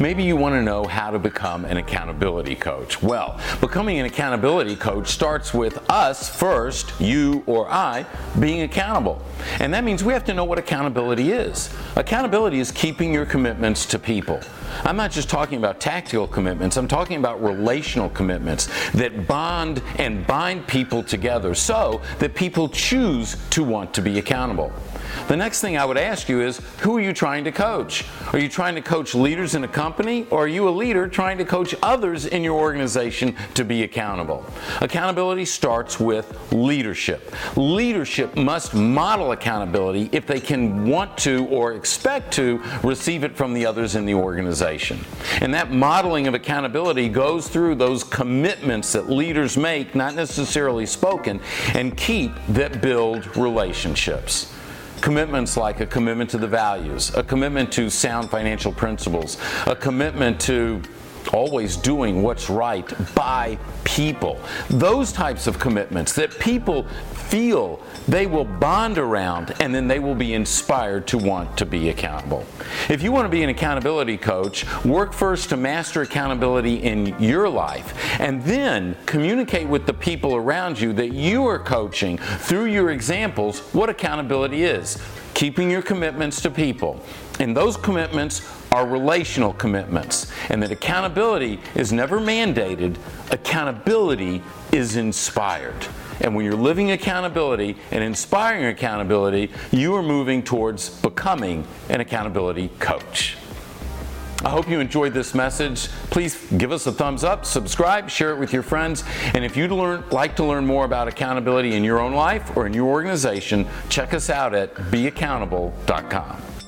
Maybe you want to know how to become an accountability coach. Well, becoming an accountability coach starts with us first, you or I, being accountable. And that means we have to know what accountability is. Accountability is keeping your commitments to people. I'm not just talking about tactical commitments, I'm talking about relational commitments that bond and bind people together so that people choose to want to be accountable. The next thing I would ask you is who are you trying to coach? Are you trying to coach leaders in a company or are you a leader trying to coach others in your organization to be accountable? Accountability starts with leadership. Leadership must model accountability if they can want to or expect to receive it from the others in the organization. And that modeling of accountability goes through those commitments that leaders make, not necessarily spoken, and keep that build relationships. Commitments like a commitment to the values, a commitment to sound financial principles, a commitment to always doing what's right by people. Those types of commitments that people feel they will bond around and then they will be inspired to want to be accountable. If you want to be an accountability coach, work first to master accountability in your life and then communicate with the people around you that you are coaching through your examples what accountability is. Keeping your commitments to people. And those commitments are relational commitments. And that accountability is never mandated, accountability is inspired. And when you're living accountability and inspiring accountability, you are moving towards becoming an accountability coach. I hope you enjoyed this message. Please give us a thumbs up, subscribe, share it with your friends. And if you'd learn, like to learn more about accountability in your own life or in your organization, check us out at beaccountable.com.